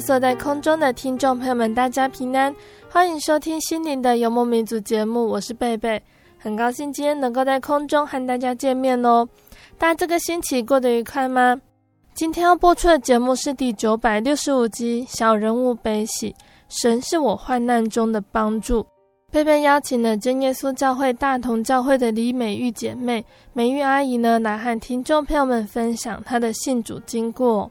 坐在空中的听众朋友们，大家平安，欢迎收听心灵的游牧民族节目，我是贝贝，很高兴今天能够在空中和大家见面哦。大家这个星期过得愉快吗？今天要播出的节目是第九百六十五集《小人物悲喜》，神是我患难中的帮助。贝贝邀请了真耶稣教会大同教会的李美玉姐妹，美玉阿姨呢，来和听众朋友们分享她的信主经过。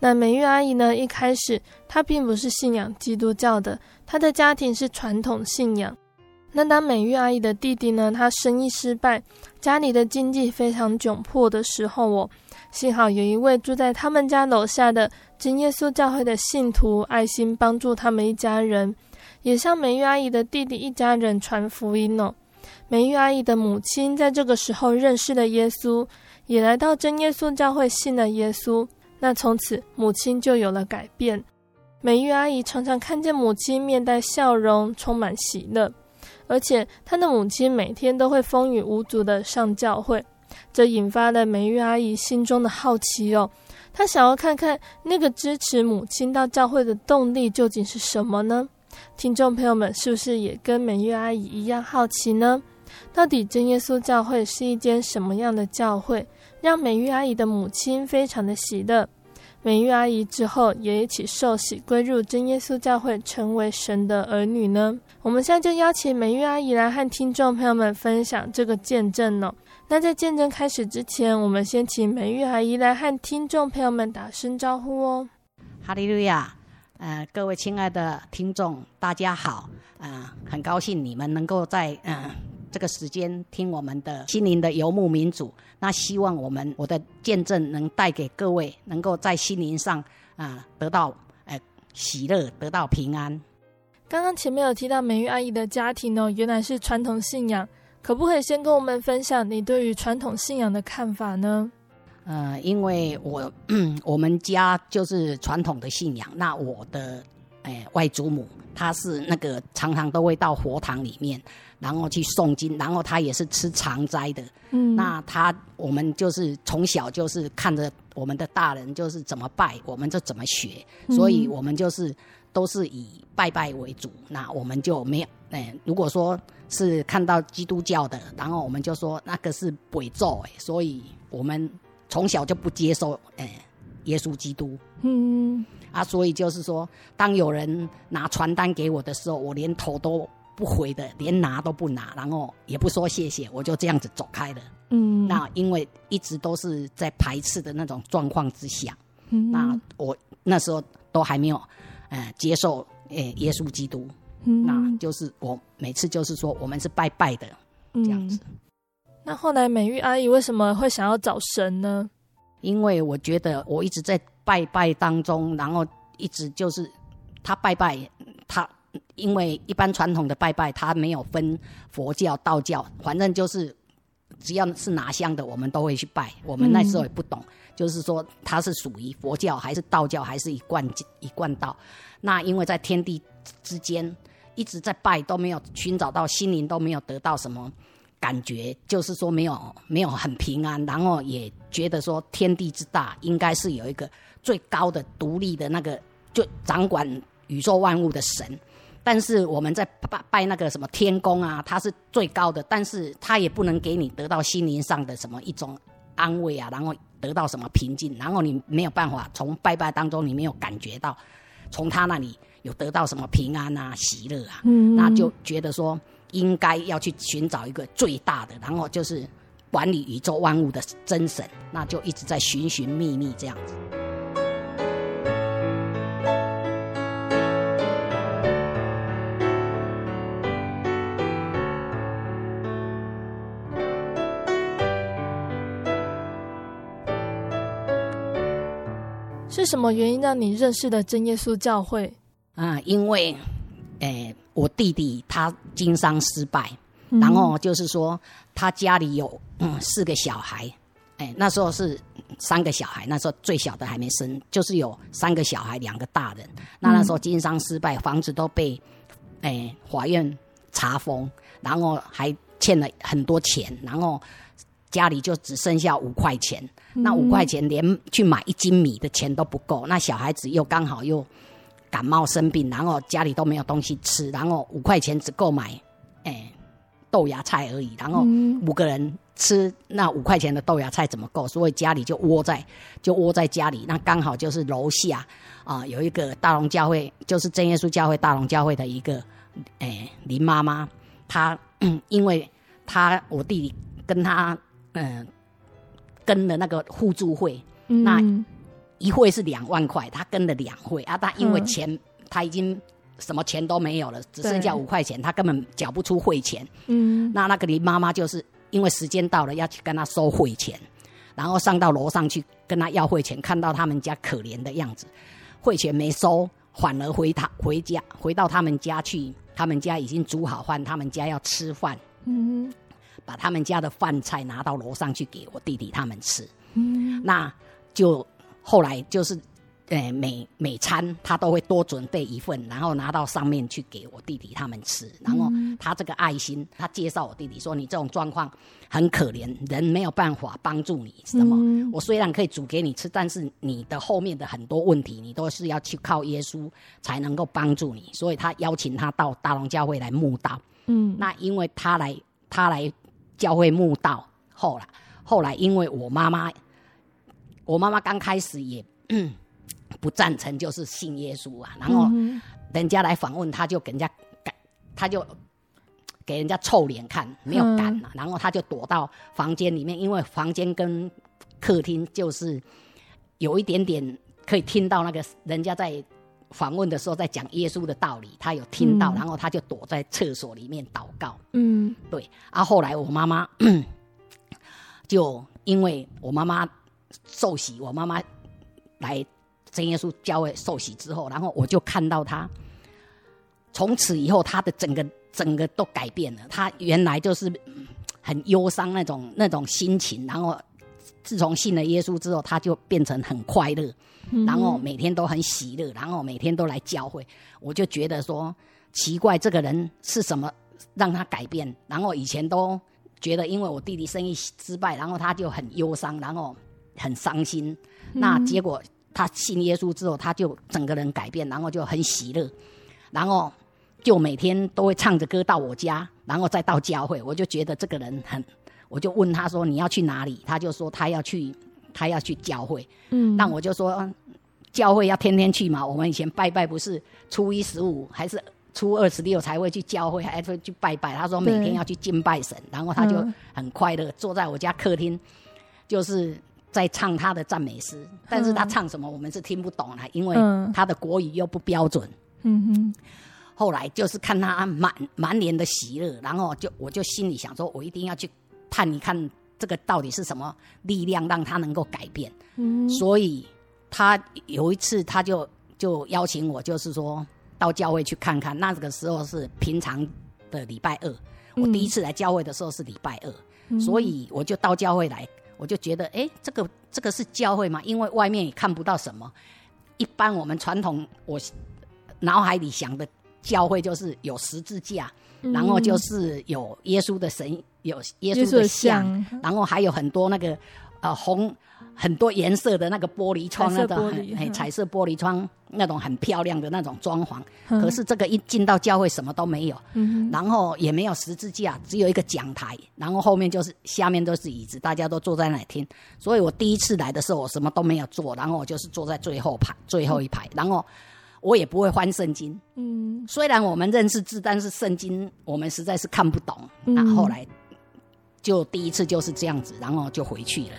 那美玉阿姨呢？一开始她并不是信仰基督教的，她的家庭是传统信仰。那当美玉阿姨的弟弟呢，他生意失败，家里的经济非常窘迫的时候，哦，幸好有一位住在他们家楼下的真耶稣教会的信徒，爱心帮助他们一家人，也向美玉阿姨的弟弟一家人传福音哦。美玉阿姨的母亲在这个时候认识了耶稣，也来到真耶稣教会信了耶稣。那从此，母亲就有了改变。美玉阿姨常常看见母亲面带笑容，充满喜乐，而且她的母亲每天都会风雨无阻地上教会，这引发了美玉阿姨心中的好奇哦。她想要看看那个支持母亲到教会的动力究竟是什么呢？听众朋友们，是不是也跟美玉阿姨一样好奇呢？到底真耶稣教会是一间什么样的教会？让美玉阿姨的母亲非常的喜乐，美玉阿姨之后也一起受洗归入真耶稣教会，成为神的儿女呢。我们现在就邀请美玉阿姨来和听众朋友们分享这个见证呢。那在见证开始之前，我们先请美玉阿姨来和听众朋友们打声招呼哦。哈利路亚，呃，各位亲爱的听众，大家好，呃，很高兴你们能够在嗯。呃这个时间听我们的心灵的游牧民族，那希望我们我的见证能带给各位，能够在心灵上啊、呃、得到呃喜乐，得到平安。刚刚前面有提到美玉阿姨的家庭哦，原来是传统信仰，可不可以先跟我们分享你对于传统信仰的看法呢？呃，因为我 我们家就是传统的信仰，那我的。哎，外祖母她是那个常常都会到佛堂里面，然后去诵经，然后他也是吃长斋的。嗯，那他我们就是从小就是看着我们的大人就是怎么拜，我们就怎么学，所以我们就是都是以拜拜为主。那我们就没有哎，如果说是看到基督教的，然后我们就说那个是伪造哎，所以我们从小就不接受哎耶稣基督。嗯。啊，所以就是说，当有人拿传单给我的时候，我连头都不回的，连拿都不拿，然后也不说谢谢，我就这样子走开了。嗯，那因为一直都是在排斥的那种状况之下，嗯，那我那时候都还没有，呃，接受呃耶稣基督，嗯，那就是我每次就是说我们是拜拜的这样子。那后来美玉阿姨为什么会想要找神呢？因为我觉得我一直在。拜拜当中，然后一直就是他拜拜，他因为一般传统的拜拜，他没有分佛教、道教，反正就是只要是拿香的，我们都会去拜。我们那时候也不懂，就是说他是属于佛教还是道教，还是一贯一贯道。那因为在天地之间一直在拜，都没有寻找到心灵，都没有得到什么感觉就是说没有没有很平安，然后也觉得说天地之大应该是有一个最高的独立的那个就掌管宇宙万物的神，但是我们在拜拜那个什么天公啊，他是最高的，但是他也不能给你得到心灵上的什么一种安慰啊，然后得到什么平静，然后你没有办法从拜拜当中你没有感觉到从他那里有得到什么平安啊喜乐啊，嗯，那就觉得说。应该要去寻找一个最大的，然后就是管理宇宙万物的真神，那就一直在寻寻觅觅这样子。是什么原因让你认识的真耶稣教会？啊，因为，诶、欸。我弟弟他经商失败，嗯、然后就是说他家里有嗯四个小孩，哎，那时候是三个小孩，那时候最小的还没生，就是有三个小孩，两个大人。那那时候经商失败，房子都被哎法院查封，然后还欠了很多钱，然后家里就只剩下五块钱，嗯、那五块钱连去买一斤米的钱都不够，那小孩子又刚好又。感冒生病，然后家里都没有东西吃，然后五块钱只够买，哎、欸，豆芽菜而已。然后五个人吃那五块钱的豆芽菜怎么够？所以家里就窝在，就窝在家里。那刚好就是楼下啊、呃，有一个大龙教会，就是真耶稣教会大龙教会的一个，哎、欸，林妈妈，她 因为她我弟弟跟她嗯、呃、跟了那个互助会，嗯、那。一会是两万块，他跟了两会啊，他因为钱、嗯、他已经什么钱都没有了，只剩下五块钱，他根本缴不出会钱。嗯，那那个林妈妈就是因为时间到了要去跟他收会钱，然后上到楼上去跟他要会钱，看到他们家可怜的样子，会钱没收，反而回他回家回到他们家去，他们家已经煮好饭，他们家要吃饭，嗯，把他们家的饭菜拿到楼上去给我弟弟他们吃，嗯，那就。后来就是，呃，每每餐他都会多准备一份，然后拿到上面去给我弟弟他们吃。然后他这个爱心，他介绍我弟弟说：“你这种状况很可怜，人没有办法帮助你，什么？我虽然可以煮给你吃，但是你的后面的很多问题，你都是要去靠耶稣才能够帮助你。所以他邀请他到大龙教会来慕道。嗯，那因为他来，他来教会慕道，后来后来因为我妈妈。我妈妈刚开始也 不赞成，就是信耶稣啊。然后人家来访问，他就给人家改，他就给人家臭脸看，没有敢了。然后他就躲到房间里面，因为房间跟客厅就是有一点点可以听到那个人家在访问的时候在讲耶稣的道理，他有听到。然后他就躲在厕所里面祷告。嗯，对。啊，后来我妈妈 就因为我妈妈。受洗，我妈妈来真耶稣教会受洗之后，然后我就看到他，从此以后他的整个整个都改变了。他原来就是很忧伤那种那种心情，然后自从信了耶稣之后，他就变成很快乐，然后每天都很喜乐，然后每天都来教会。我就觉得说奇怪，这个人是什么让他改变？然后以前都觉得因为我弟弟生意失败，然后他就很忧伤，然后。很伤心，那结果他信耶稣之后，他就整个人改变，然后就很喜乐，然后就每天都会唱着歌到我家，然后再到教会。我就觉得这个人很，我就问他说，你要去哪里？他就说他要去，他要去教会。嗯，那我就说教会要天天去嘛。我们以前拜拜不是初一十五还是初二十六才会去教会，还会去拜拜。他说每天要去敬拜神，然后他就很快乐，坐在我家客厅，就是。在唱他的赞美诗，但是他唱什么我们是听不懂的，因为他的国语又不标准。嗯哼。后来就是看他满满脸的喜乐，然后就我就心里想说，我一定要去探一看这个到底是什么力量让他能够改变。嗯。所以他有一次他就就邀请我，就是说到教会去看看。那个时候是平常的礼拜二，我第一次来教会的时候是礼拜二，所以我就到教会来。我就觉得，哎、欸，这个这个是教会吗？因为外面也看不到什么。一般我们传统，我脑海里想的教会就是有十字架，嗯、然后就是有耶稣的神有耶稣的像，然后还有很多那个呃红很多颜色的那个玻璃窗，那种很彩色玻璃窗那种很漂亮的那种装潢。嗯、可是这个一进到教会什么都没有，嗯、然后也没有十字架，只有一个讲台，然后后面就是下面都是椅子，大家都坐在那里听。所以我第一次来的时候，我什么都没有做，然后我就是坐在最后排最后一排，嗯、然后。我也不会翻圣经，嗯，虽然我们认识字，但是圣经我们实在是看不懂。嗯、那后来就第一次就是这样子，然后就回去了。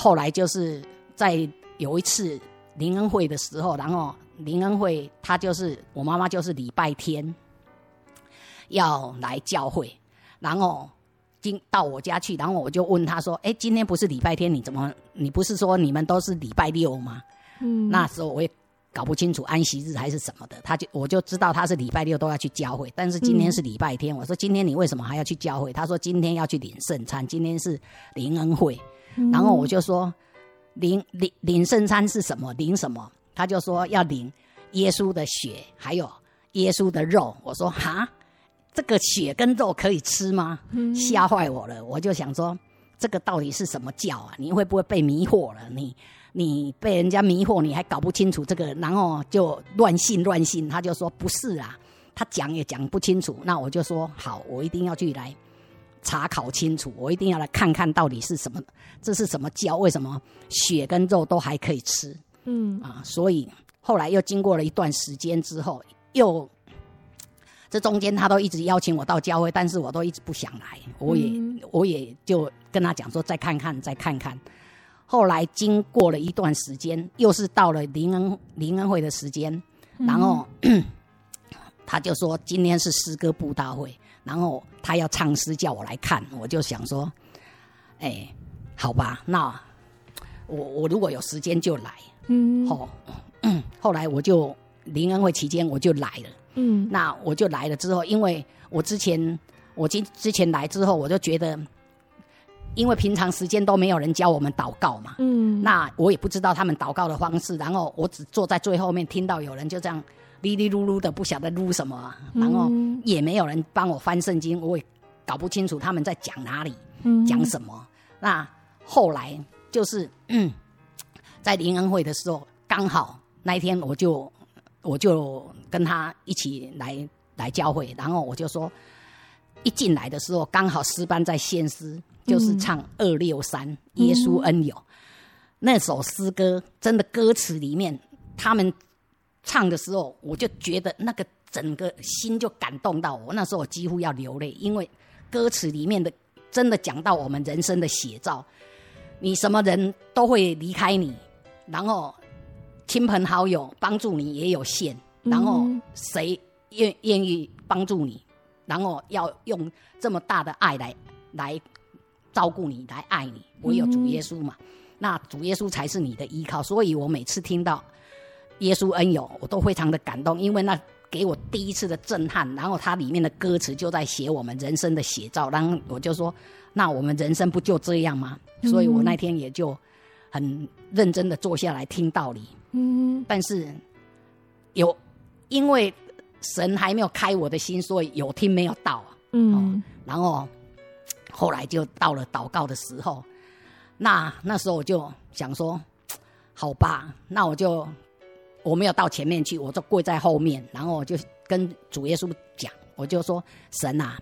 后来就是在有一次灵恩会的时候，然后灵恩会他就是我妈妈，就是礼拜天要来教会，然后今到我家去，然后我就问他说：“哎，今天不是礼拜天，你怎么你不是说你们都是礼拜六吗？”嗯，那时候我也搞不清楚安息日还是什么的，他就我就知道他是礼拜六都要去教会，但是今天是礼拜天，我说今天你为什么还要去教会？他说今天要去领圣餐，今天是灵恩会。然后我就说，领领领圣餐是什么？领什么？他就说要领耶稣的血，还有耶稣的肉。我说哈，这个血跟肉可以吃吗？吓坏我了！我就想说，这个到底是什么教啊？你会不会被迷惑了？你你被人家迷惑，你还搞不清楚这个，然后就乱信乱信。他就说不是啊，他讲也讲不清楚。那我就说好，我一定要去来。查考清楚，我一定要来看看到底是什么，这是什么胶？为什么血跟肉都还可以吃？嗯啊，所以后来又经过了一段时间之后，又这中间他都一直邀请我到教会，但是我都一直不想来，我也、嗯、我也就跟他讲说再看看再看看。后来经过了一段时间，又是到了林恩林恩会的时间，然后、嗯、他就说今天是诗歌布大会。然后他要唱诗，叫我来看，我就想说，哎，好吧，那我我如果有时间就来。嗯，好、哦、后来我就临恩会期间我就来了。嗯，那我就来了之后，因为我之前我今之前来之后，我就觉得，因为平常时间都没有人教我们祷告嘛。嗯，那我也不知道他们祷告的方式，然后我只坐在最后面，听到有人就这样。哩哩噜噜的，不晓得噜什么，然后也没有人帮我翻圣经，我也搞不清楚他们在讲哪里，讲什么。那后来就是嗯，在灵恩会的时候，刚好那一天我就我就跟他一起来来教会，然后我就说，一进来的时候刚好诗班在献诗，就是唱二六三耶稣恩友那首诗歌，真的歌词里面他们。唱的时候，我就觉得那个整个心就感动到我。那时候我几乎要流泪，因为歌词里面的真的讲到我们人生的写照。你什么人都会离开你，然后亲朋好友帮助你也有限，然后谁愿愿意帮助你，然后要用这么大的爱来来照顾你，来爱你，唯有主耶稣嘛。那主耶稣才是你的依靠。所以我每次听到。耶稣恩友，我都非常的感动，因为那给我第一次的震撼。然后它里面的歌词就在写我们人生的写照，然后我就说，那我们人生不就这样吗？嗯、所以我那天也就很认真的坐下来听道理。嗯，但是有因为神还没有开我的心，所以有听没有到。嗯、哦，然后后来就到了祷告的时候，那那时候我就想说，好吧，那我就。我没有到前面去，我就跪在后面，然后我就跟主耶稣讲，我就说：“神啊，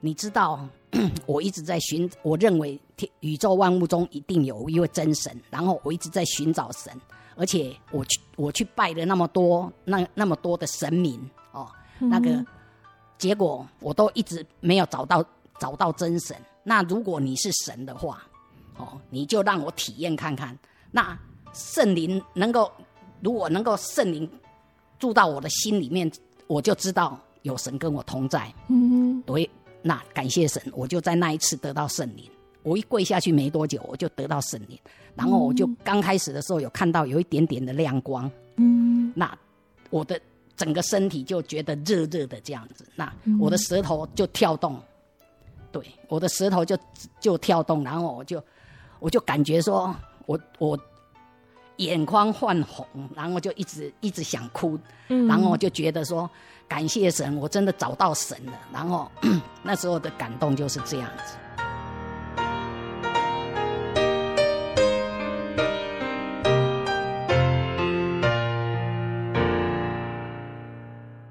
你知道 我一直在寻，我认为天宇宙万物中一定有一位真神，然后我一直在寻找神，而且我去我去拜了那么多那那么多的神明哦，那个结果我都一直没有找到找到真神。那如果你是神的话，哦，你就让我体验看看，那圣灵能够。”如果能够圣灵住到我的心里面，我就知道有神跟我同在。嗯哼，对，那感谢神，我就在那一次得到圣灵。我一跪下去没多久，我就得到圣灵，然后我就刚开始的时候有看到有一点点的亮光，嗯，那我的整个身体就觉得热热的这样子，那我的舌头就跳动，对，我的舌头就就跳动，然后我就我就感觉说我我。眼眶泛红，然后就一直一直想哭，嗯、然后我就觉得说感谢神，我真的找到神了。然后 那时候的感动就是这样子。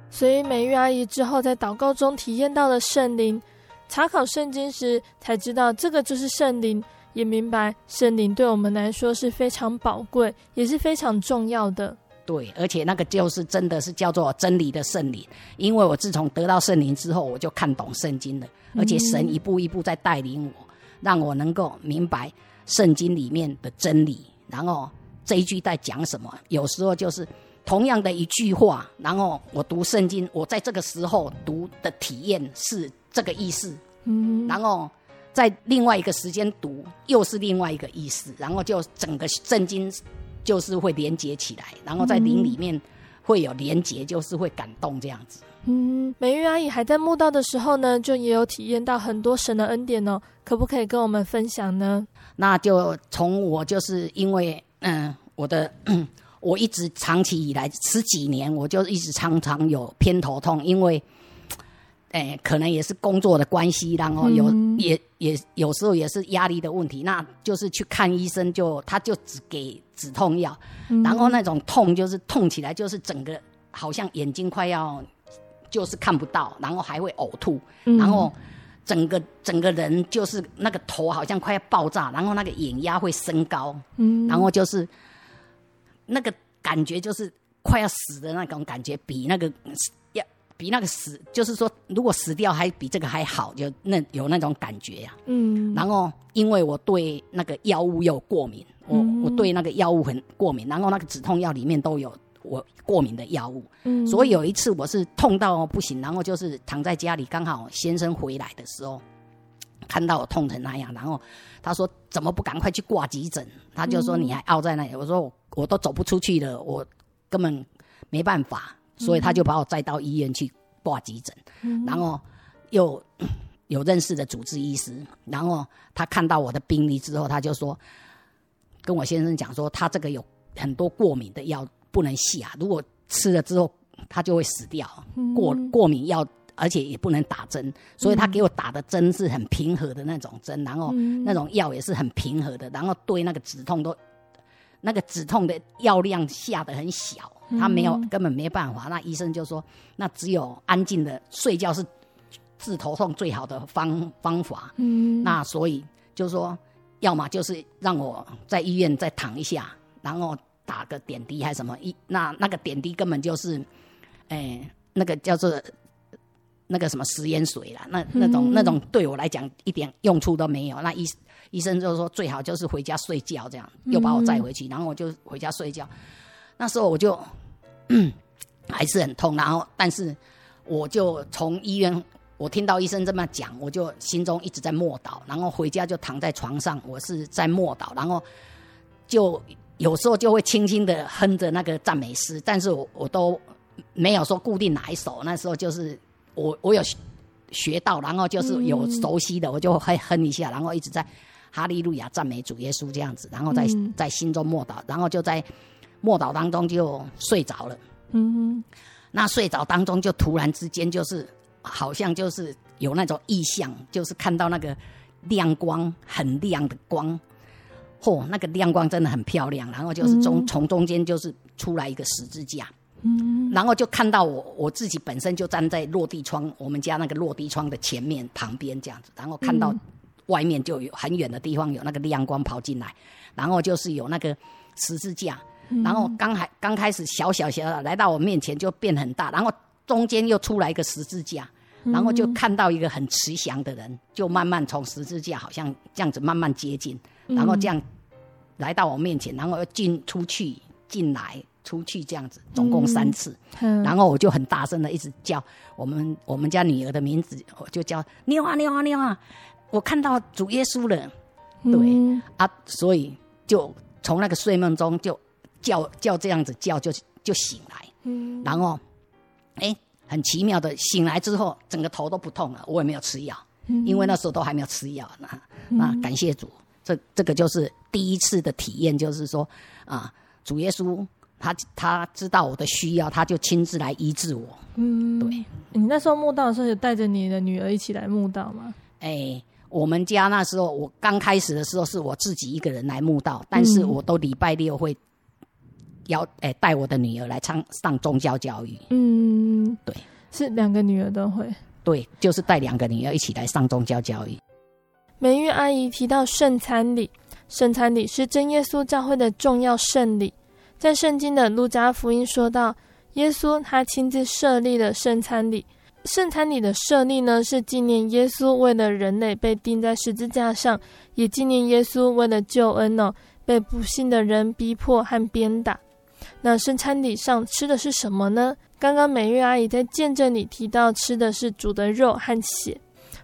所以美玉阿姨之后在祷告中体验到了圣灵，查考圣经时才知道这个就是圣灵。也明白圣灵对我们来说是非常宝贵，也是非常重要的。对，而且那个就是真的是叫做真理的圣灵，因为我自从得到圣灵之后，我就看懂圣经了，而且神一步一步在带领我，让我能够明白圣经里面的真理。然后这一句在讲什么？有时候就是同样的一句话，然后我读圣经，我在这个时候读的体验是这个意思。嗯，然后。在另外一个时间读，又是另外一个意思，然后就整个圣经就是会连接起来，然后在灵里面会有连接，就是会感动这样子。嗯，美玉阿姨还在慕道的时候呢，就也有体验到很多神的恩典哦，可不可以跟我们分享呢？那就从我就是因为嗯，我的 我一直长期以来十几年，我就一直常常有偏头痛，因为。哎，可能也是工作的关系，然后有、嗯、也也有时候也是压力的问题，那就是去看医生就，就他就只给止痛药，嗯、然后那种痛就是痛起来就是整个好像眼睛快要就是看不到，然后还会呕吐，嗯、然后整个整个人就是那个头好像快要爆炸，然后那个眼压会升高，嗯、然后就是那个感觉就是快要死的那种感觉，比那个。比那个死，就是说，如果死掉还比这个还好，就那有那种感觉呀、啊。嗯。然后，因为我对那个药物有过敏，嗯、我我对那个药物很过敏，然后那个止痛药里面都有我过敏的药物。嗯。所以有一次我是痛到不行，然后就是躺在家里，刚好先生回来的时候，看到我痛成那样，然后他说：“怎么不赶快去挂急诊？”他就说：“你还凹在那里。嗯”我说：“我我都走不出去了，我根本没办法。”所以他就把我带到医院去挂急诊，嗯、然后又 有认识的主治医师，然后他看到我的病历之后，他就说跟我先生讲说，他这个有很多过敏的药不能下，如果吃了之后他就会死掉。嗯、过过敏药而且也不能打针，所以他给我打的针是很平和的那种针，然后那种药也是很平和的，然后对那个止痛都那个止痛的药量下的很小。他没有，根本没办法。那医生就说，那只有安静的睡觉是治头痛最好的方方法。嗯，那所以就说，要么就是让我在医院再躺一下，然后打个点滴还是什么。一那那个点滴根本就是，哎，那个叫做那个什么食盐水啦。那那种那种对我来讲一点用处都没有。那医医生就说最好就是回家睡觉，这样又把我载回去，然后我就回家睡觉。那时候我就 还是很痛，然后但是我就从医院，我听到医生这么讲，我就心中一直在默祷，然后回家就躺在床上，我是在默祷，然后就有时候就会轻轻的哼着那个赞美诗，但是我我都没有说固定哪一首，那时候就是我我有学到，然后就是有熟悉的，我就会哼一下，然后一直在哈利路亚赞美主耶稣这样子，然后在在心中默祷，然后就在。默祷当中就睡着了，嗯，那睡着当中就突然之间就是好像就是有那种意象，就是看到那个亮光很亮的光，嚯，那个亮光真的很漂亮。然后就是中从中间就是出来一个十字架，嗯，然后就看到我我自己本身就站在落地窗，我们家那个落地窗的前面旁边这样子，然后看到外面就有很远的地方有那个亮光跑进来，然后就是有那个十字架。然后刚还刚开始小小小的来到我面前就变很大，然后中间又出来一个十字架，然后就看到一个很慈祥的人，就慢慢从十字架好像这样子慢慢接近，然后这样来到我面前，然后又进出去进来出去这样子，总共三次，然后我就很大声的一直叫我们我们家女儿的名字，我就叫妞啊妞啊妞啊，我看到主耶稣了。对、啊，所以就从那个睡梦中就叫叫这样子叫就就醒来，嗯，然后哎、欸，很奇妙的醒来之后，整个头都不痛了，我也没有吃药，嗯、因为那时候都还没有吃药呢。那感谢主，这这个就是第一次的体验，就是说啊，主耶稣。他他知道我的需要，他就亲自来医治我。嗯，对。你那时候墓道的时候，有带着你的女儿一起来墓道吗？哎、欸，我们家那时候我刚开始的时候是我自己一个人来墓道，但是我都礼拜六会要哎带、欸、我的女儿来上上宗教教育。嗯，对，是两个女儿都会。对，就是带两个女儿一起来上宗教教育。美玉阿姨提到圣餐礼，圣餐礼是真耶稣教会的重要圣礼。在圣经的路加福音说到，耶稣他亲自设立了圣餐礼。圣餐礼的设立呢，是纪念耶稣为了人类被钉在十字架上，也纪念耶稣为了救恩呢、哦，被不幸的人逼迫和鞭打。那圣餐礼上吃的是什么呢？刚刚美玉阿姨在见证里提到，吃的是主的肉和血。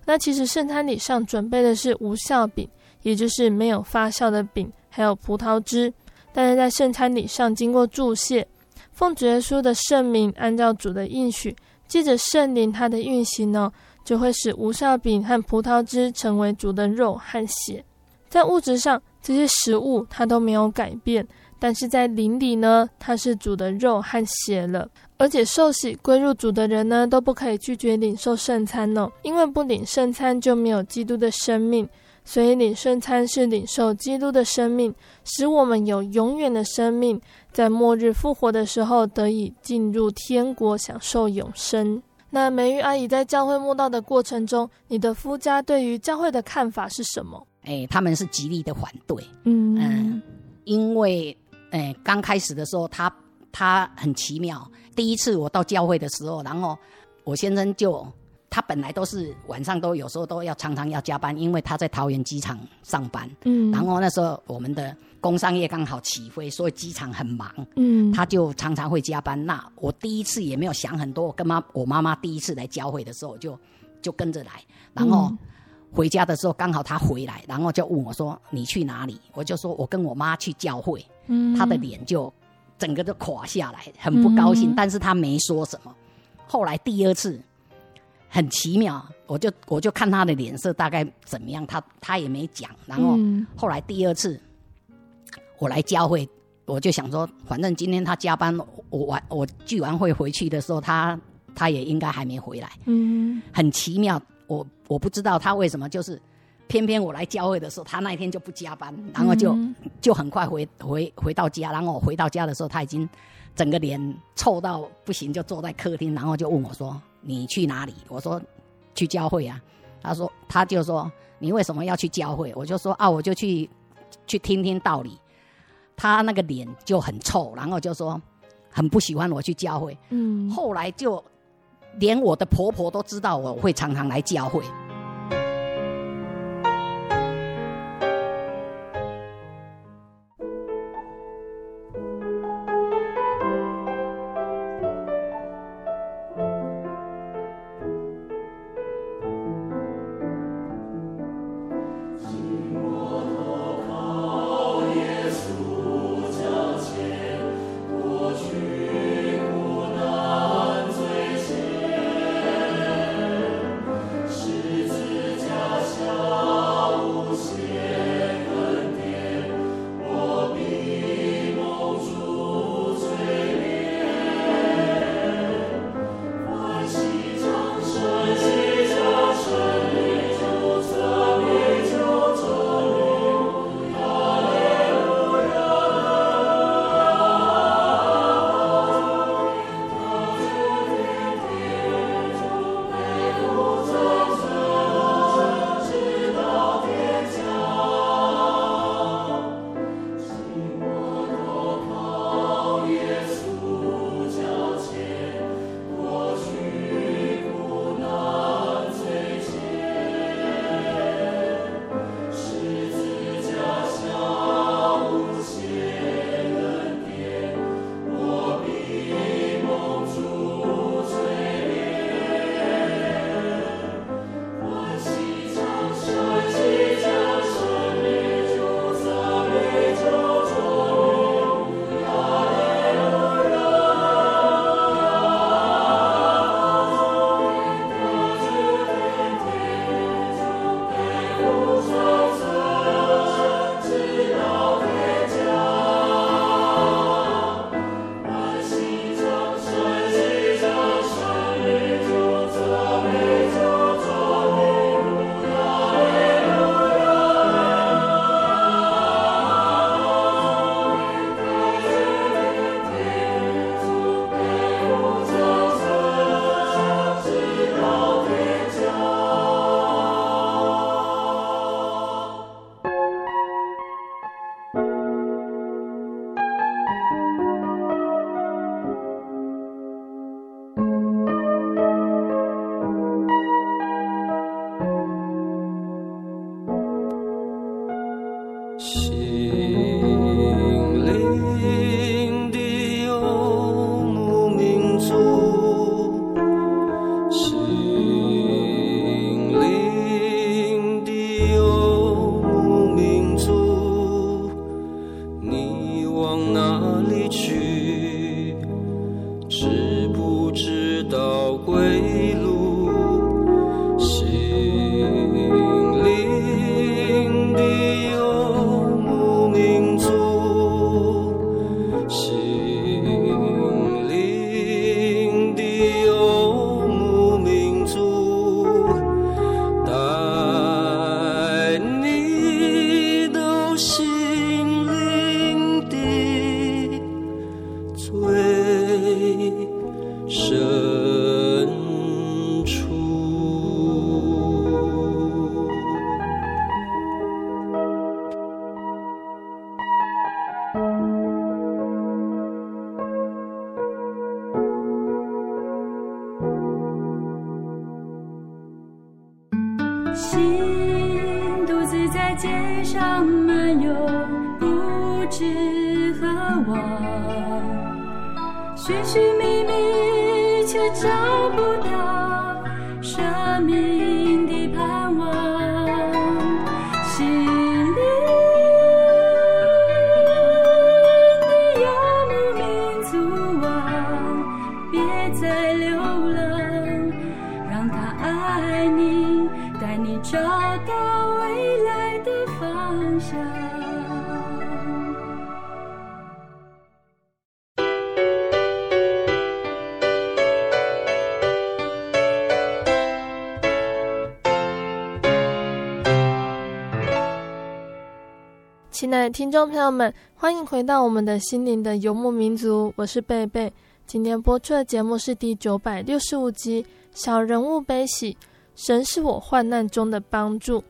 那其实圣餐礼上准备的是无酵饼，也就是没有发酵的饼，还有葡萄汁。但是在圣餐礼上经过祝谢，奉主耶稣的圣名，按照主的应许，借着圣灵他的运行呢，就会使无酵饼和葡萄汁成为主的肉和血。在物质上，这些食物它都没有改变，但是在灵里呢，它是主的肉和血了。而且受洗归入主的人呢，都不可以拒绝领受圣餐哦，因为不领圣餐就没有基督的生命。所以领圣餐是领受基督的生命，使我们有永远的生命，在末日复活的时候得以进入天国，享受永生。那美玉阿姨在教会慕道的过程中，你的夫家对于教会的看法是什么？哎，他们是极力的反对。嗯嗯，因为哎刚开始的时候，他他很奇妙。第一次我到教会的时候，然后我先生就。他本来都是晚上都有时候都要常常要加班，因为他在桃园机场上班。嗯，然后那时候我们的工商业刚好起飞，所以机场很忙。嗯，他就常常会加班。那我第一次也没有想很多，我跟妈我妈妈第一次来教会的时候就就跟着来。然后回家的时候刚好他回来，然后就问我说：“你去哪里？”我就说：“我跟我妈去教会。”嗯，他的脸就整个都垮下来，很不高兴。嗯，但是他没说什么。后来第二次。很奇妙，我就我就看他的脸色大概怎么样，他他也没讲。然后后来第二次我来教会，我就想说，反正今天他加班，我完我聚完会回去的时候，他他也应该还没回来。嗯，很奇妙，我我不知道他为什么，就是偏偏我来教会的时候，他那一天就不加班，然后就就很快回回回到家。然后我回到家的时候，他已经整个脸臭到不行，就坐在客厅，然后就问我说。你去哪里？我说去教会啊。他说，他就说你为什么要去教会？我就说啊，我就去去听听道理。他那个脸就很臭，然后就说很不喜欢我去教会。嗯，后来就连我的婆婆都知道我会常常来教会。听众朋友们，欢迎回到我们的心灵的游牧民族，我是贝贝。今天播出的节目是第九百六十五集《小人物悲喜》，神是我患难中的帮助。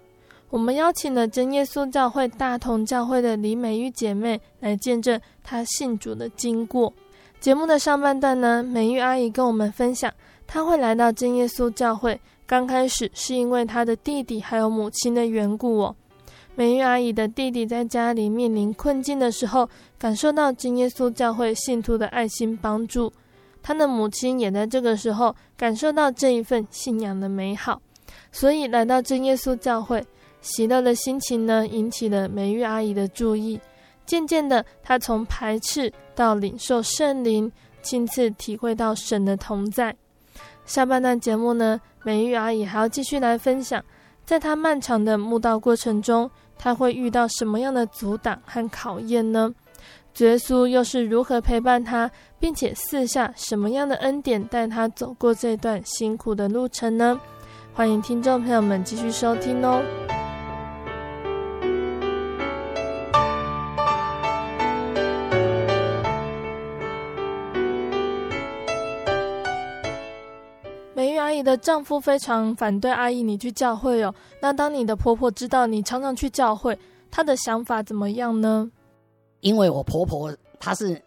我们邀请了真耶稣教会大同教会的李美玉姐妹来见证她信主的经过。节目的上半段呢，美玉阿姨跟我们分享，她会来到真耶稣教会，刚开始是因为她的弟弟还有母亲的缘故哦。美玉阿姨的弟弟在家里面临困境的时候，感受到真耶稣教会信徒的爱心帮助。他的母亲也在这个时候感受到这一份信仰的美好，所以来到真耶稣教会，喜乐的心情呢，引起了美玉阿姨的注意。渐渐的，她从排斥到领受圣灵，亲自体会到神的同在。下半段节目呢，美玉阿姨还要继续来分享。在他漫长的墓道过程中，他会遇到什么样的阻挡和考验呢？主耶稣又是如何陪伴他，并且赐下什么样的恩典带他走过这段辛苦的路程呢？欢迎听众朋友们继续收听哦。阿姨的丈夫非常反对阿姨你去教会哦。那当你的婆婆知道你常常去教会，她的想法怎么样呢？因为我婆婆她是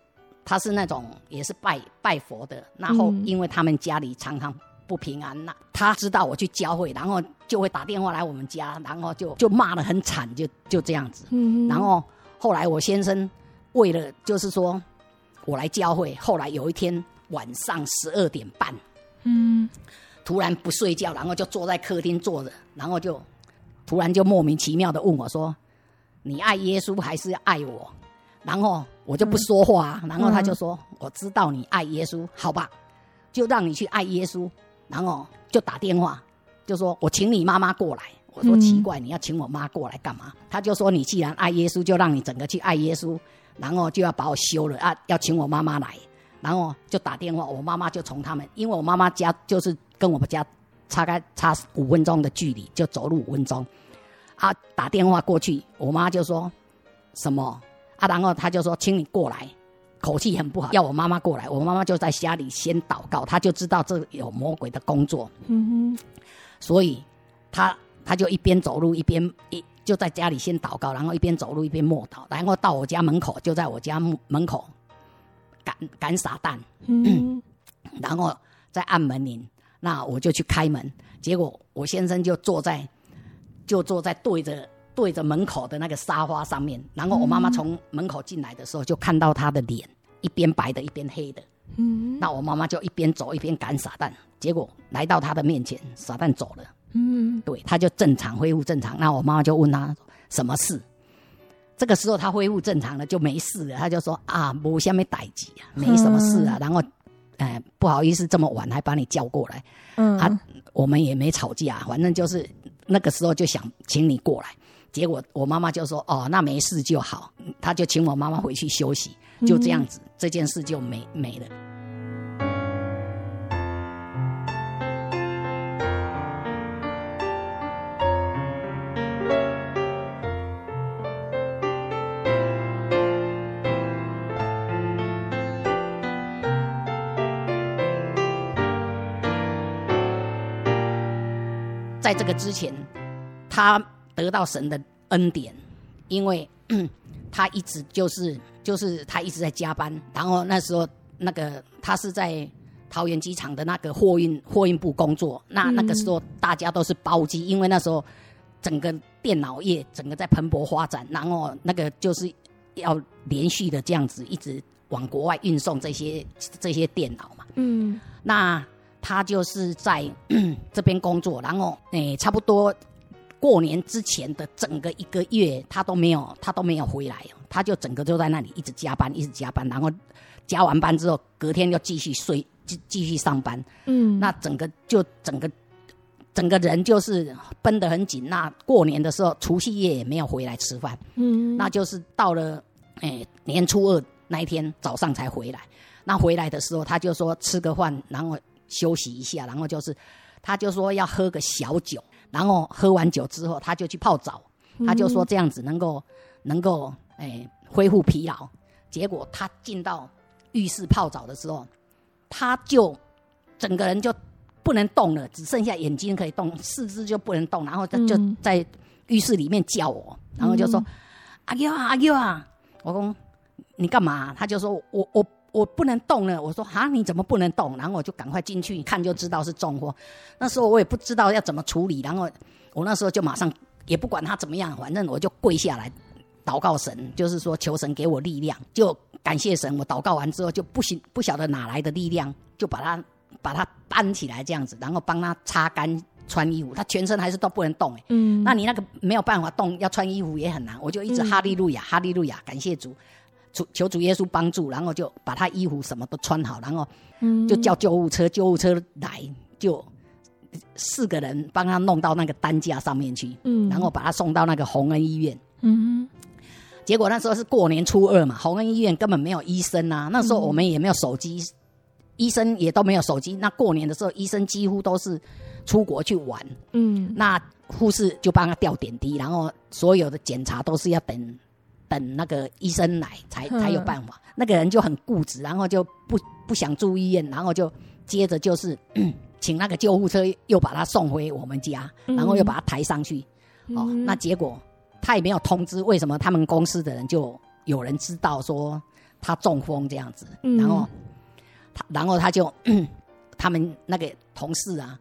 她是那种也是拜拜佛的，然后因为他们家里常常不平安，那她知道我去教会，然后就会打电话来我们家，然后就就骂的很惨，就就这样子。嗯，然后后来我先生为了就是说我来教会，后来有一天晚上十二点半，嗯。突然不睡觉，然后就坐在客厅坐着，然后就突然就莫名其妙的问我说：“你爱耶稣还是爱我？”然后我就不说话，然后他就说：“我知道你爱耶稣，好吧，就让你去爱耶稣。”然后就打电话就说：“我请你妈妈过来。”我说：“奇怪，你要请我妈过来干嘛？”他就说：“你既然爱耶稣，就让你整个去爱耶稣，然后就要把我休了啊，要请我妈妈来。”然后就打电话，我妈妈就从他们，因为我妈妈家就是。跟我们家差开差五分钟的距离，就走路五分钟。啊，打电话过去，我妈就说什么啊，然后他就说，请你过来，口气很不好，要我妈妈过来。我妈妈就在家里先祷告，她就知道这有魔鬼的工作。嗯哼，所以她她就一边走路一边一就在家里先祷告，然后一边走路一边默祷，然后到我家门口，就在我家门口赶赶傻蛋，嗯，然后再按门铃。那我就去开门，结果我先生就坐在，就坐在对着对着门口的那个沙发上面。然后我妈妈从门口进来的时候，就看到他的脸一边白的，一边黑的。嗯，那我妈妈就一边走一边赶傻蛋，结果来到他的面前，傻蛋走了。嗯，对，他就正常恢复正常。那我妈妈就问他什么事？这个时候他恢复正常了，就没事了。他就说啊，没什么代志啊，没什么事啊。然后。哎，不好意思，这么晚还把你叫过来。嗯，啊，我们也没吵架，反正就是那个时候就想请你过来，结果我妈妈就说：“哦，那没事就好。”他就请我妈妈回去休息，就这样子，嗯、这件事就没没了。在这个之前，他得到神的恩典，因为 他一直就是就是他一直在加班，然后那时候那个他是在桃园机场的那个货运货运部工作，那那个时候大家都是包机，因为那时候整个电脑业整个在蓬勃发展，然后那个就是要连续的这样子一直往国外运送这些这些电脑嘛。嗯，那他就是在 这边工作，然后诶、欸，差不多过年之前的整个一个月，他都没有他都没有回来，他就整个就在那里一直加班，一直加班，然后加完班之后，隔天又继续睡，继继续上班。嗯，那整个就整个。整个人就是绷得很紧。那过年的时候，除夕夜也没有回来吃饭。嗯，那就是到了诶年初二那一天早上才回来。那回来的时候，他就说吃个饭，然后休息一下，然后就是他就说要喝个小酒，然后喝完酒之后，他就去泡澡。他就说这样子能够能够诶恢复疲劳。结果他进到浴室泡澡的时候，他就整个人就。不能动了，只剩下眼睛可以动，四肢就不能动。然后他就在浴室里面叫我，嗯、然后就说：“阿 Q 啊，阿 Q 啊！”我说：“你干嘛？”他就说：“我我我不能动了。”我说：“啊，你怎么不能动？”然后我就赶快进去一看，就知道是重货。那时候我也不知道要怎么处理，然后我那时候就马上也不管他怎么样，反正我就跪下来祷告神，就是说求神给我力量，就感谢神。我祷告完之后就不行，不晓得哪来的力量，就把他。把他搬起来这样子，然后帮他擦干、穿衣服。他全身还是都不能动哎。嗯。那你那个没有办法动，要穿衣服也很难。我就一直哈利路亚，哈利路亚，感谢主，主求主耶稣帮助，然后就把他衣服什么都穿好，然后就叫救护车，救护车来就四个人帮他弄到那个担架上面去。嗯。然后把他送到那个洪恩医院。嗯。结果那时候是过年初二嘛，洪恩医院根本没有医生啊。那时候我们也没有手机。医生也都没有手机。那过年的时候，医生几乎都是出国去玩。嗯，那护士就帮他吊点滴，然后所有的检查都是要等等那个医生来才才有办法。那个人就很固执，然后就不不想住医院，然后就接着就是 请那个救护车又把他送回我们家，然后又把他抬上去。嗯、哦，那结果他也没有通知，为什么他们公司的人就有人知道说他中风这样子，然后他。然后他就，他们那个同事啊，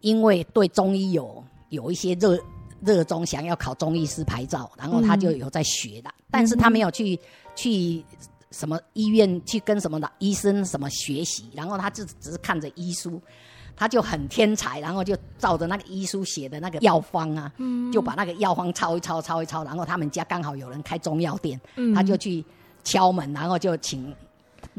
因为对中医有有一些热热衷，想要考中医师牌照，然后他就有在学的，嗯、但是他没有去去什么医院去跟什么的医生什么学习，然后他就只是看着医书，他就很天才，然后就照着那个医书写的那个药方啊，嗯、就把那个药方抄一抄，抄一抄，然后他们家刚好有人开中药店，嗯、他就去敲门，然后就请。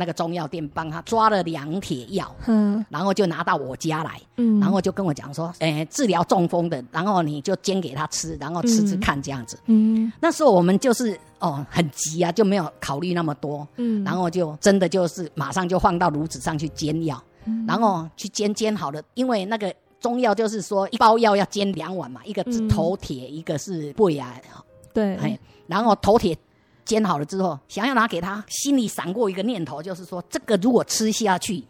那个中药店帮他抓了两帖药，嗯，然后就拿到我家来，嗯，然后就跟我讲说，诶，治疗中风的，然后你就煎给他吃，然后吃吃看这样子，嗯，那时候我们就是哦很急啊，就没有考虑那么多，嗯，然后就真的就是马上就放到炉子上去煎药，嗯，然后去煎煎好了，因为那个中药就是说一包药要煎两碗嘛，一个是头铁，一个是胃啊，对，哎，然后头铁。煎好了之后，想要拿给他，心里闪过一个念头，就是说，这个如果吃下去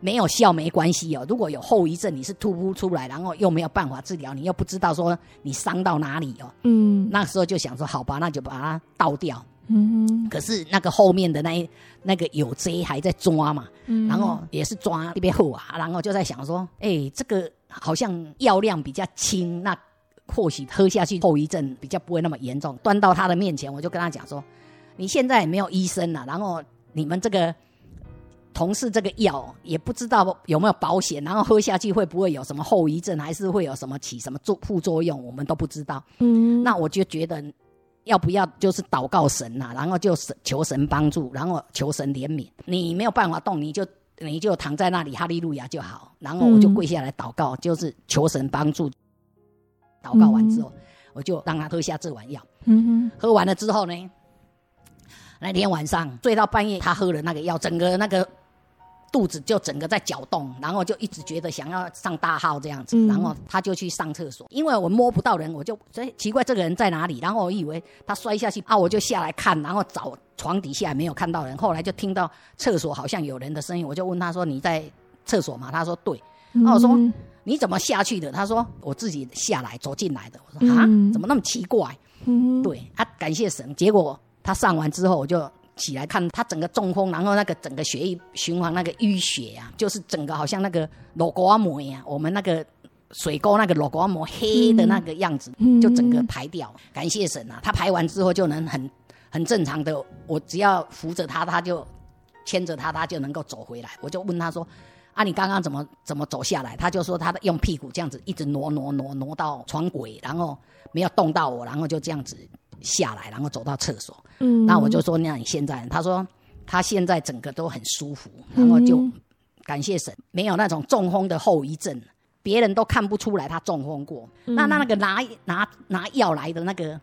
没有效没关系哦。如果有后遗症，你是吐不出来，然后又没有办法治疗，你又不知道说你伤到哪里哦。嗯，那时候就想说，好吧，那就把它倒掉。嗯，可是那个后面的那那个有贼还在抓嘛，嗯，然后也是抓特别厚啊，然后就在想说，哎，这个好像药量比较轻，那。或许喝下去后遗症比较不会那么严重。端到他的面前，我就跟他讲说：“你现在也没有医生了，然后你们这个同事这个药也不知道有没有保险，然后喝下去会不会有什么后遗症，还是会有什么起什么作副作用，我们都不知道。嗯，那我就觉得要不要就是祷告神呐，然后就求神帮助，然后求神怜悯。你没有办法动，你就你就躺在那里哈利路亚就好。然后我就跪下来祷告，就是求神帮助。”祷告完之后，嗯、我就让他喝下这碗药。嗯哼，喝完了之后呢，那天晚上醉到半夜，他喝了那个药，整个那个肚子就整个在搅动，然后就一直觉得想要上大号这样子，嗯、然后他就去上厕所。因为我摸不到人，我就哎奇怪这个人在哪里？然后我以为他摔下去啊，我就下来看，然后找床底下没有看到人。后来就听到厕所好像有人的声音，我就问他说：“你在厕所吗？”他说：“对。”然后我说。嗯你怎么下去的？他说我自己下来走进来的。我说啊，怎么那么奇怪？嗯，对，他、啊、感谢神。结果他上完之后，我就起来看他整个中风，然后那个整个血液循环那个淤血啊，就是整个好像那个肉瓜膜一样，我们那个水沟那个肉瓜膜黑的那个样子，就整个排掉。感谢神啊，他排完之后就能很很正常的，我只要扶着他，他就牵着他，他就能够走回来。我就问他说：“啊，你刚刚怎么怎么走下来？”他就说他用屁股这样子一直挪挪挪挪到床尾，然后没有动到我，然后就这样子下来，然后走到厕所。嗯，那我就说：“那你现在？”他说：“他现在整个都很舒服，然后就感谢神，没有那种中风的后遗症，别人都看不出来他中风过。嗯、那那那个拿拿拿药来的那个。”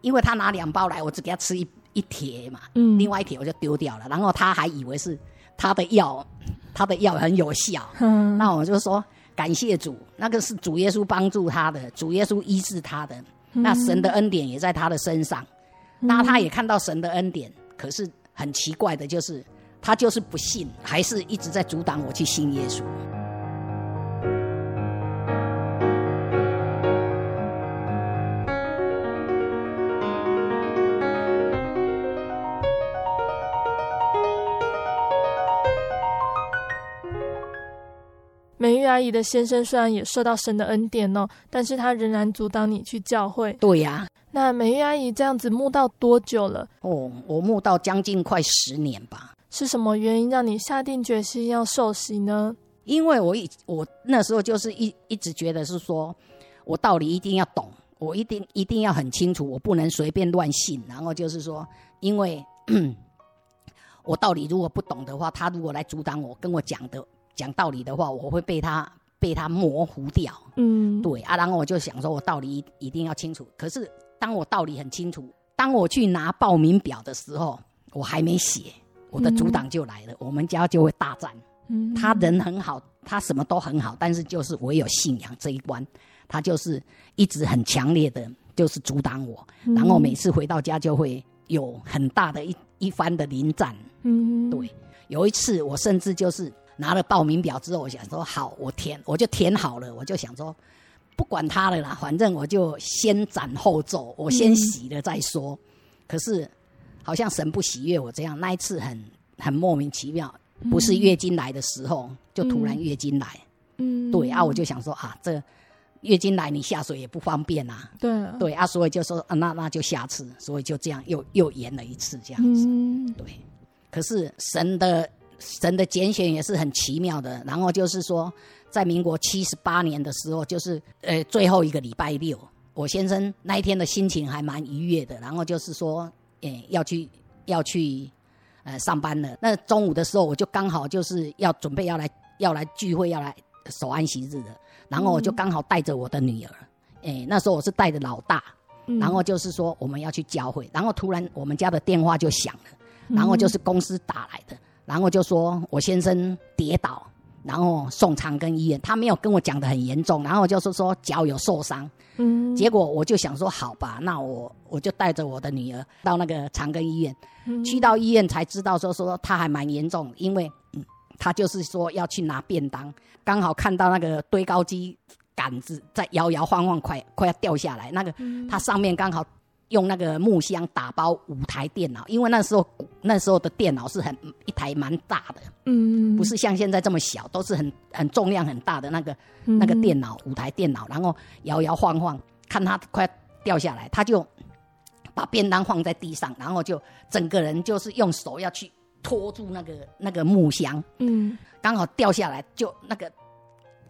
因为他拿两包来，我只给他吃一一帖嘛，嗯，另外一帖我就丢掉了。然后他还以为是他的药，他的药很有效。嗯，那我就说感谢主，那个是主耶稣帮助他的，主耶稣医治他的，嗯、那神的恩典也在他的身上。嗯、那他也看到神的恩典，可是很奇怪的就是，他就是不信，还是一直在阻挡我去信耶稣。美玉阿姨的先生虽然也受到神的恩典哦，但是他仍然阻挡你去教会。对呀、啊，那美玉阿姨这样子慕道多久了？哦，我慕道将近快十年吧。是什么原因让你下定决心要受洗呢？因为我一我那时候就是一一直觉得是说，我道理一定要懂，我一定一定要很清楚，我不能随便乱信。然后就是说，因为 我道理如果不懂的话，他如果来阻挡我，跟我讲的。讲道理的话，我会被他被他模糊掉。嗯，对啊，然后我就想说，我道理一定要清楚。可是当我道理很清楚，当我去拿报名表的时候，我还没写，我的阻挡就来了，嗯、我们家就会大战。嗯，他人很好，他什么都很好，但是就是我有信仰这一关，他就是一直很强烈的，就是阻挡我。嗯、然后每次回到家就会有很大的一一番的临战。嗯，对，有一次我甚至就是。拿了报名表之后，我想说好，我填，我就填好了。我就想说，不管他了啦，反正我就先斩后奏，我先洗了再说。嗯、可是好像神不喜悦我这样，那一次很很莫名其妙，不是月经来的时候，嗯、就突然月经来。嗯，对啊，我就想说啊，这月经来你下水也不方便啊。对啊，对啊，所以就说啊，那那就下次，所以就这样又又延了一次这样子。嗯，对。可是神的。神的拣选也是很奇妙的，然后就是说，在民国七十八年的时候，就是呃最后一个礼拜六，我先生那一天的心情还蛮愉悦的，然后就是说，诶要去要去呃上班了。那中午的时候，我就刚好就是要准备要来要来聚会，要来守安息日的，然后我就刚好带着我的女儿，诶那时候我是带着老大，然后就是说我们要去教会，然后突然我们家的电话就响了，然后就是公司打来的。然后就说我先生跌倒，然后送长庚医院。他没有跟我讲的很严重，然后就是说脚有受伤。嗯，结果我就想说好吧，那我我就带着我的女儿到那个长庚医院。嗯，去到医院才知道说说他还蛮严重，因为嗯，他就是说要去拿便当，刚好看到那个堆高机杆子在摇摇晃晃，快快要掉下来。那个它上面刚好。用那个木箱打包五台电脑，因为那时候那时候的电脑是很一台蛮大的，嗯，不是像现在这么小，都是很很重量很大的那个、嗯、那个电脑五台电脑，然后摇摇晃晃，看它快掉下来，他就把便当放在地上，然后就整个人就是用手要去拖住那个那个木箱，嗯，刚好掉下来就那个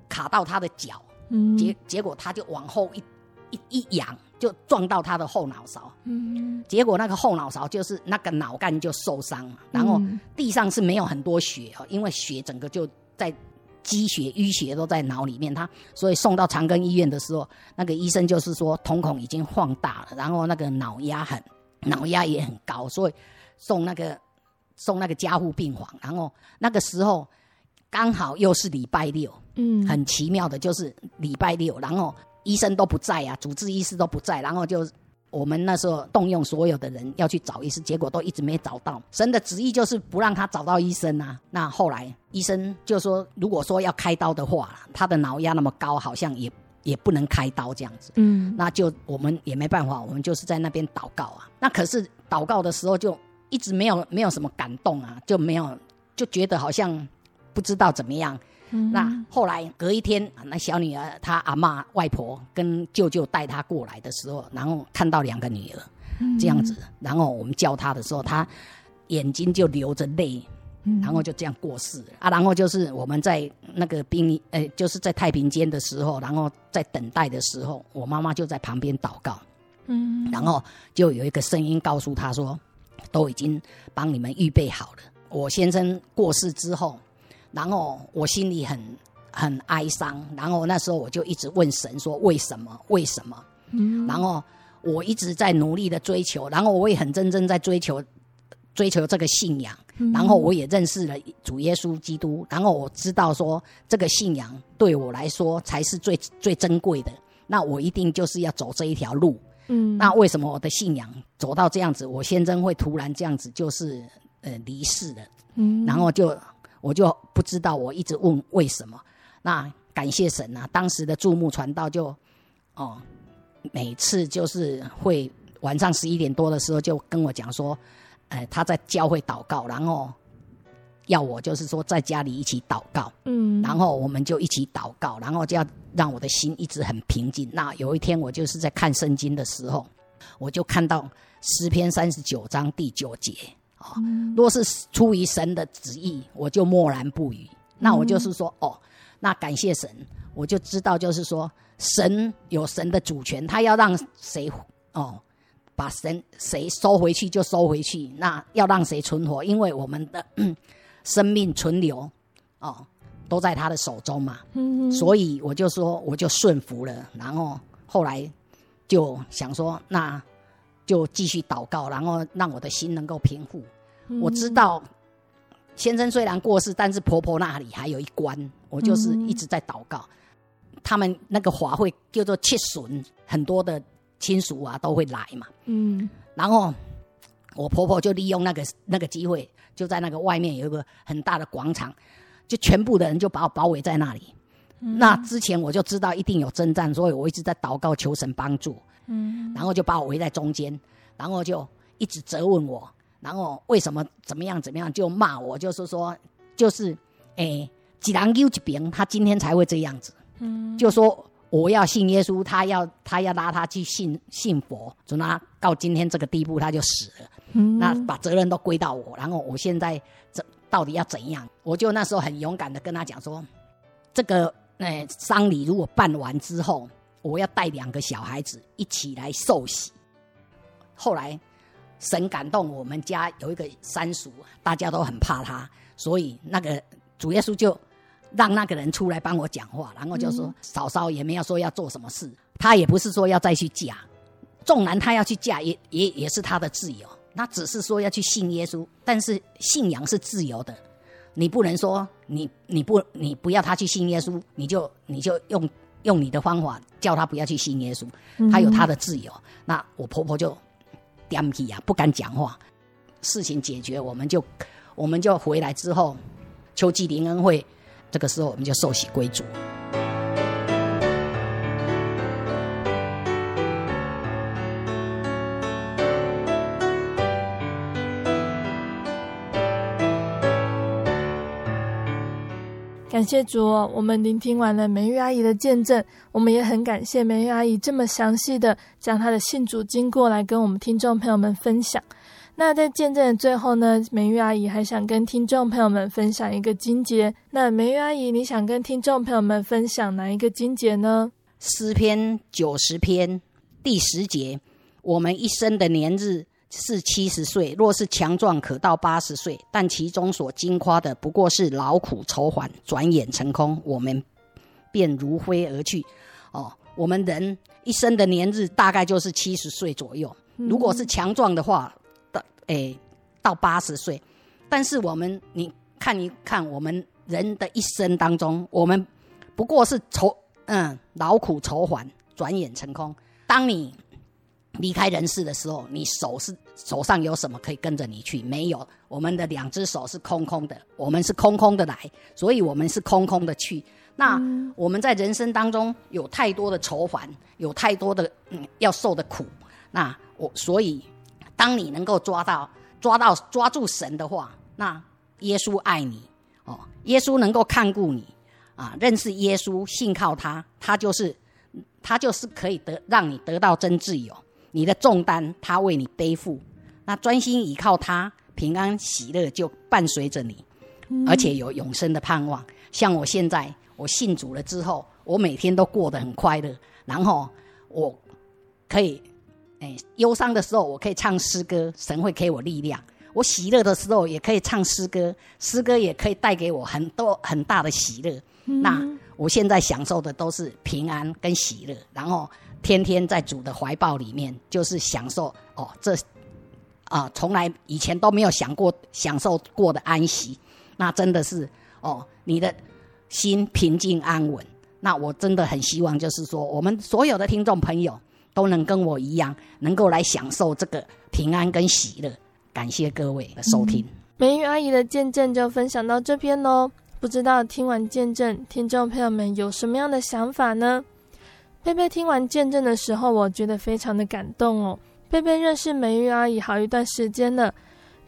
卡到他的脚，嗯，结结果他就往后一一一仰。就撞到他的后脑勺，嗯，结果那个后脑勺就是那个脑干就受伤了，然后地上是没有很多血哦，因为血整个就在积血淤血都在脑里面，他所以送到长庚医院的时候，那个医生就是说瞳孔已经放大了，然后那个脑压很脑压也很高，所以送那个送那个加护病房，然后那个时候刚好又是礼拜六，嗯，很奇妙的就是礼拜六，然后。医生都不在啊，主治医师都不在，然后就我们那时候动用所有的人要去找医师，结果都一直没找到。神的旨意就是不让他找到医生啊。那后来医生就说，如果说要开刀的话，他的脑压那么高，好像也也不能开刀这样子。嗯，那就我们也没办法，我们就是在那边祷告啊。那可是祷告的时候就一直没有没有什么感动啊，就没有就觉得好像不知道怎么样。嗯、那后来隔一天，那小女儿她阿嬷、外婆跟舅舅带她过来的时候，然后看到两个女儿，这样子。然后我们叫她的时候，她眼睛就流着泪，然后就这样过世了啊。然后就是我们在那个殡，呃，就是在太平间的时候，然后在等待的时候，我妈妈就在旁边祷告，嗯，然后就有一个声音告诉他说，都已经帮你们预备好了。我先生过世之后，然后我心里很很哀伤，然后那时候我就一直问神说：为什么？为什么？嗯，然后我一直在努力的追求，然后我也很真正在追求追求这个信仰，然后我也认识了主耶稣基督，然后我知道说这个信仰对我来说才是最最珍贵的，那我一定就是要走这一条路。嗯，那为什么我的信仰走到这样子，我先生会突然这样子就是？呃，离世了，嗯，然后就我就不知道，我一直问为什么。那感谢神啊，当时的注目传道就哦，每次就是会晚上十一点多的时候就跟我讲说，呃，他在教会祷告，然后要我就是说在家里一起祷告，嗯，然后我们就一起祷告，然后就要让我的心一直很平静。那有一天我就是在看圣经的时候，我就看到诗篇三十九章第九节。哦，若是出于神的旨意，我就默然不语。那我就是说，哦，那感谢神，我就知道，就是说，神有神的主权，他要让谁哦，把神谁收回去就收回去。那要让谁存活，因为我们的 生命存留哦，都在他的手中嘛。嗯，所以我就说，我就顺服了。然后后来就想说，那。就继续祷告，然后让我的心能够平复。嗯、我知道先生虽然过世，但是婆婆那里还有一关，我就是一直在祷告。嗯、他们那个法会叫做七旬，很多的亲属啊都会来嘛。嗯，然后我婆婆就利用那个那个机会，就在那个外面有一个很大的广场，就全部的人就把我包围在那里。嗯、那之前我就知道一定有征战，所以我一直在祷告求神帮助。嗯，然后就把我围在中间，然后就一直责问我，然后为什么怎么样怎么样，就骂我，就是说，就是，诶，几郎丢几饼，他今天才会这样子，嗯，就说我要信耶稣，他要他要拉他去信信佛，就他到今天这个地步，他就死了，嗯，那把责任都归到我，然后我现在怎到底要怎样？我就那时候很勇敢的跟他讲说，这个诶丧礼如果办完之后。我要带两个小孩子一起来受洗。后来神感动，我们家有一个三叔，大家都很怕他，所以那个主耶稣就让那个人出来帮我讲话，然后就说：“嫂嫂也没有说要做什么事，他也不是说要再去嫁，纵然他要去嫁，也也也是他的自由。他只是说要去信耶稣，但是信仰是自由的，你不能说你你不你不要他去信耶稣，你就你就用。”用你的方法叫他不要去信耶稣，他有他的自由。嗯、那我婆婆就点起啊，不敢讲话。事情解决，我们就我们就回来之后，秋季灵恩会，这个时候我们就受洗归主。感谢主哦，我们聆听完了梅玉阿姨的见证，我们也很感谢梅玉阿姨这么详细的将她的信主经过来跟我们听众朋友们分享。那在见证的最后呢，梅玉阿姨还想跟听众朋友们分享一个经节。那梅玉阿姨，你想跟听众朋友们分享哪一个经节呢？诗篇九十篇第十节，我们一生的年日。是七十岁，若是强壮，可到八十岁，但其中所经夸的，不过是劳苦愁烦，转眼成空，我们便如飞而去。哦，我们人一生的年日大概就是七十岁左右。如果是强壮的话，到诶到八十岁，但是我们你看一看，我们人的一生当中，我们不过是愁嗯劳苦愁烦，转眼成空。当你离开人世的时候，你手是手上有什么可以跟着你去？没有，我们的两只手是空空的，我们是空空的来，所以我们是空空的去。那我们在人生当中有太多的愁烦，有太多的嗯要受的苦。那我所以，当你能够抓到抓到抓住神的话，那耶稣爱你哦，耶稣能够看顾你啊，认识耶稣，信靠他，他就是他就是可以得让你得到真自由。你的重担他为你背负，那专心依靠他，平安喜乐就伴随着你，而且有永生的盼望。像我现在，我信主了之后，我每天都过得很快乐，然后我可以，哎，忧伤的时候我可以唱诗歌，神会给我力量；我喜乐的时候也可以唱诗歌，诗歌也可以带给我很多很大的喜乐。嗯、那我现在享受的都是平安跟喜乐，然后天天在主的怀抱里面，就是享受哦，这啊从来以前都没有想过享受过的安息，那真的是哦，你的心平静安稳。那我真的很希望，就是说我们所有的听众朋友都能跟我一样，能够来享受这个平安跟喜乐。感谢各位的收听。美玉阿姨的见证就分享到这边喽。不知道听完见证，听众朋友们有什么样的想法呢？贝贝听完见证的时候，我觉得非常的感动哦。贝贝认识美玉阿姨好一段时间了，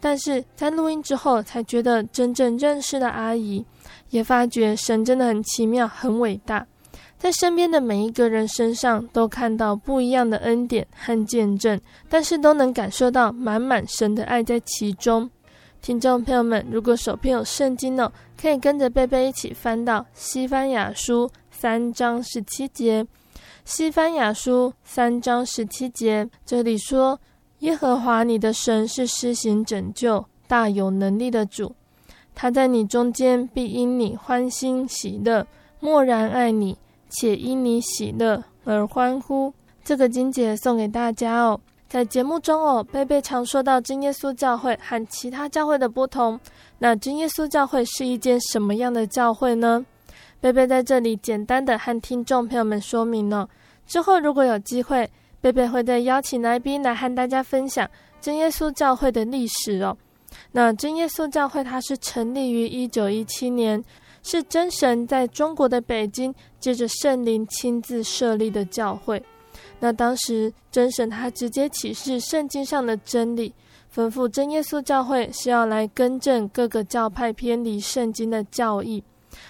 但是在录音之后，才觉得真正认识的阿姨，也发觉神真的很奇妙、很伟大，在身边的每一个人身上都看到不一样的恩典和见证，但是都能感受到满满神的爱在其中。听众朋友们，如果手边有圣经呢，可以跟着贝贝一起翻到西班牙书三章十七节。西番雅书三章十七节，这里说：“耶和华你的神是施行拯救、大有能力的主，他在你中间必因你欢欣喜乐，默然爱你，且因你喜乐而欢呼。”这个金节送给大家哦。在节目中哦，贝贝常说到真耶稣教会和其他教会的不同。那真耶稣教会是一间什么样的教会呢？贝贝在这里简单的和听众朋友们说明哦。之后如果有机会，贝贝会再邀请来宾来和大家分享真耶稣教会的历史哦。那真耶稣教会它是成立于一九一七年，是真神在中国的北京借着圣灵亲自设立的教会。那当时真神他直接启示圣经上的真理，吩咐真耶稣教会是要来更正各个教派偏离圣经的教义，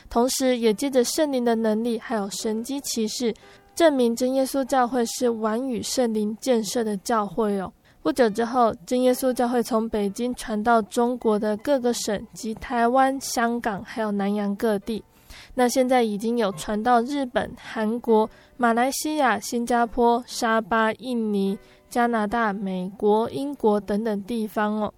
同时也借着圣灵的能力，还有神迹奇事，证明真耶稣教会是晚与圣灵建设的教会哦。不久之后，真耶稣教会从北京传到中国的各个省及台湾、香港，还有南洋各地。那现在已经有传到日本、韩国、马来西亚、新加坡、沙巴、印尼、加拿大、美国、英国等等地方哦。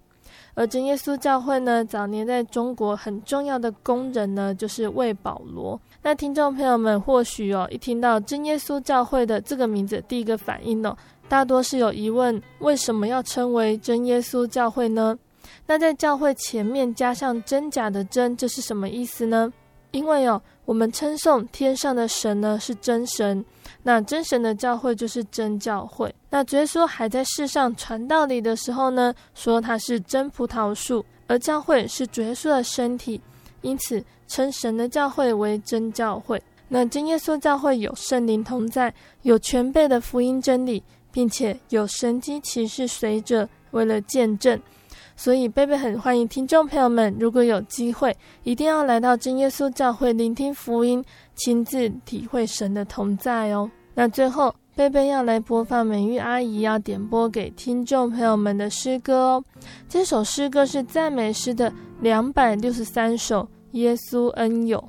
而真耶稣教会呢，早年在中国很重要的工人呢，就是魏保罗。那听众朋友们或许哦，一听到真耶稣教会的这个名字，第一个反应哦，大多是有疑问：为什么要称为真耶稣教会呢？那在教会前面加上真假的真，这是什么意思呢？因为哦，我们称颂天上的神呢是真神，那真神的教会就是真教会。那主耶稣还在世上传道理的时候呢，说他是真葡萄树，而教会是主耶稣的身体，因此称神的教会为真教会。那真耶稣教会有圣灵同在，有全备的福音真理，并且有神迹奇事随着，为了见证。所以，贝贝很欢迎听众朋友们，如果有机会，一定要来到真耶稣教会聆听福音，亲自体会神的同在哦。那最后，贝贝要来播放美玉阿姨要点播给听众朋友们的诗歌哦。这首诗歌是赞美诗的两百六十三首，《耶稣恩友》。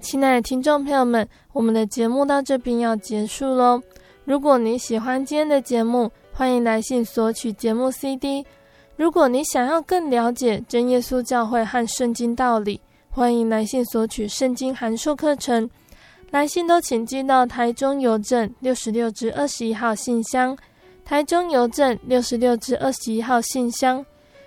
亲爱的听众朋友们，我们的节目到这边要结束喽。如果你喜欢今天的节目，欢迎来信索取节目 CD。如果你想要更了解真耶稣教会和圣经道理，欢迎来信索取圣经函授课程。来信都请寄到台中邮政六十六至二十一号信箱，台中邮政六十六至二十一号信箱，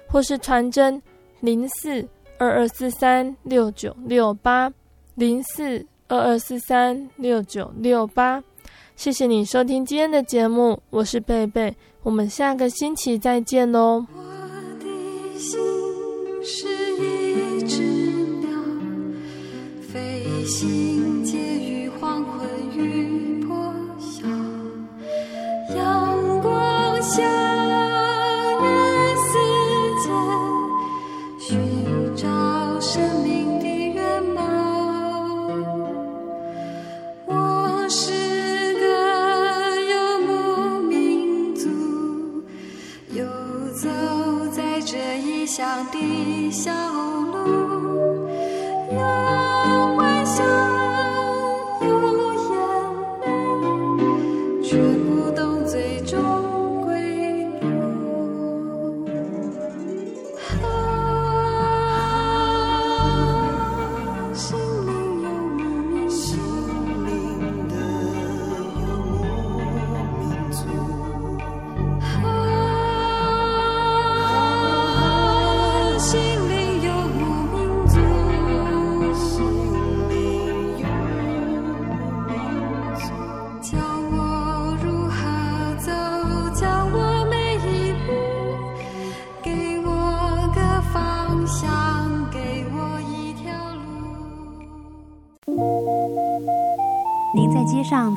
或是传真零四二二四三六九六八。零四二二四三六九六八，谢谢你收听今天的节目，我是贝贝，我们下个星期再见喽。我的心是一只鸟，飞行向人世间寻找生命的源泉我是个游牧民族游走在这异乡的小路阳光下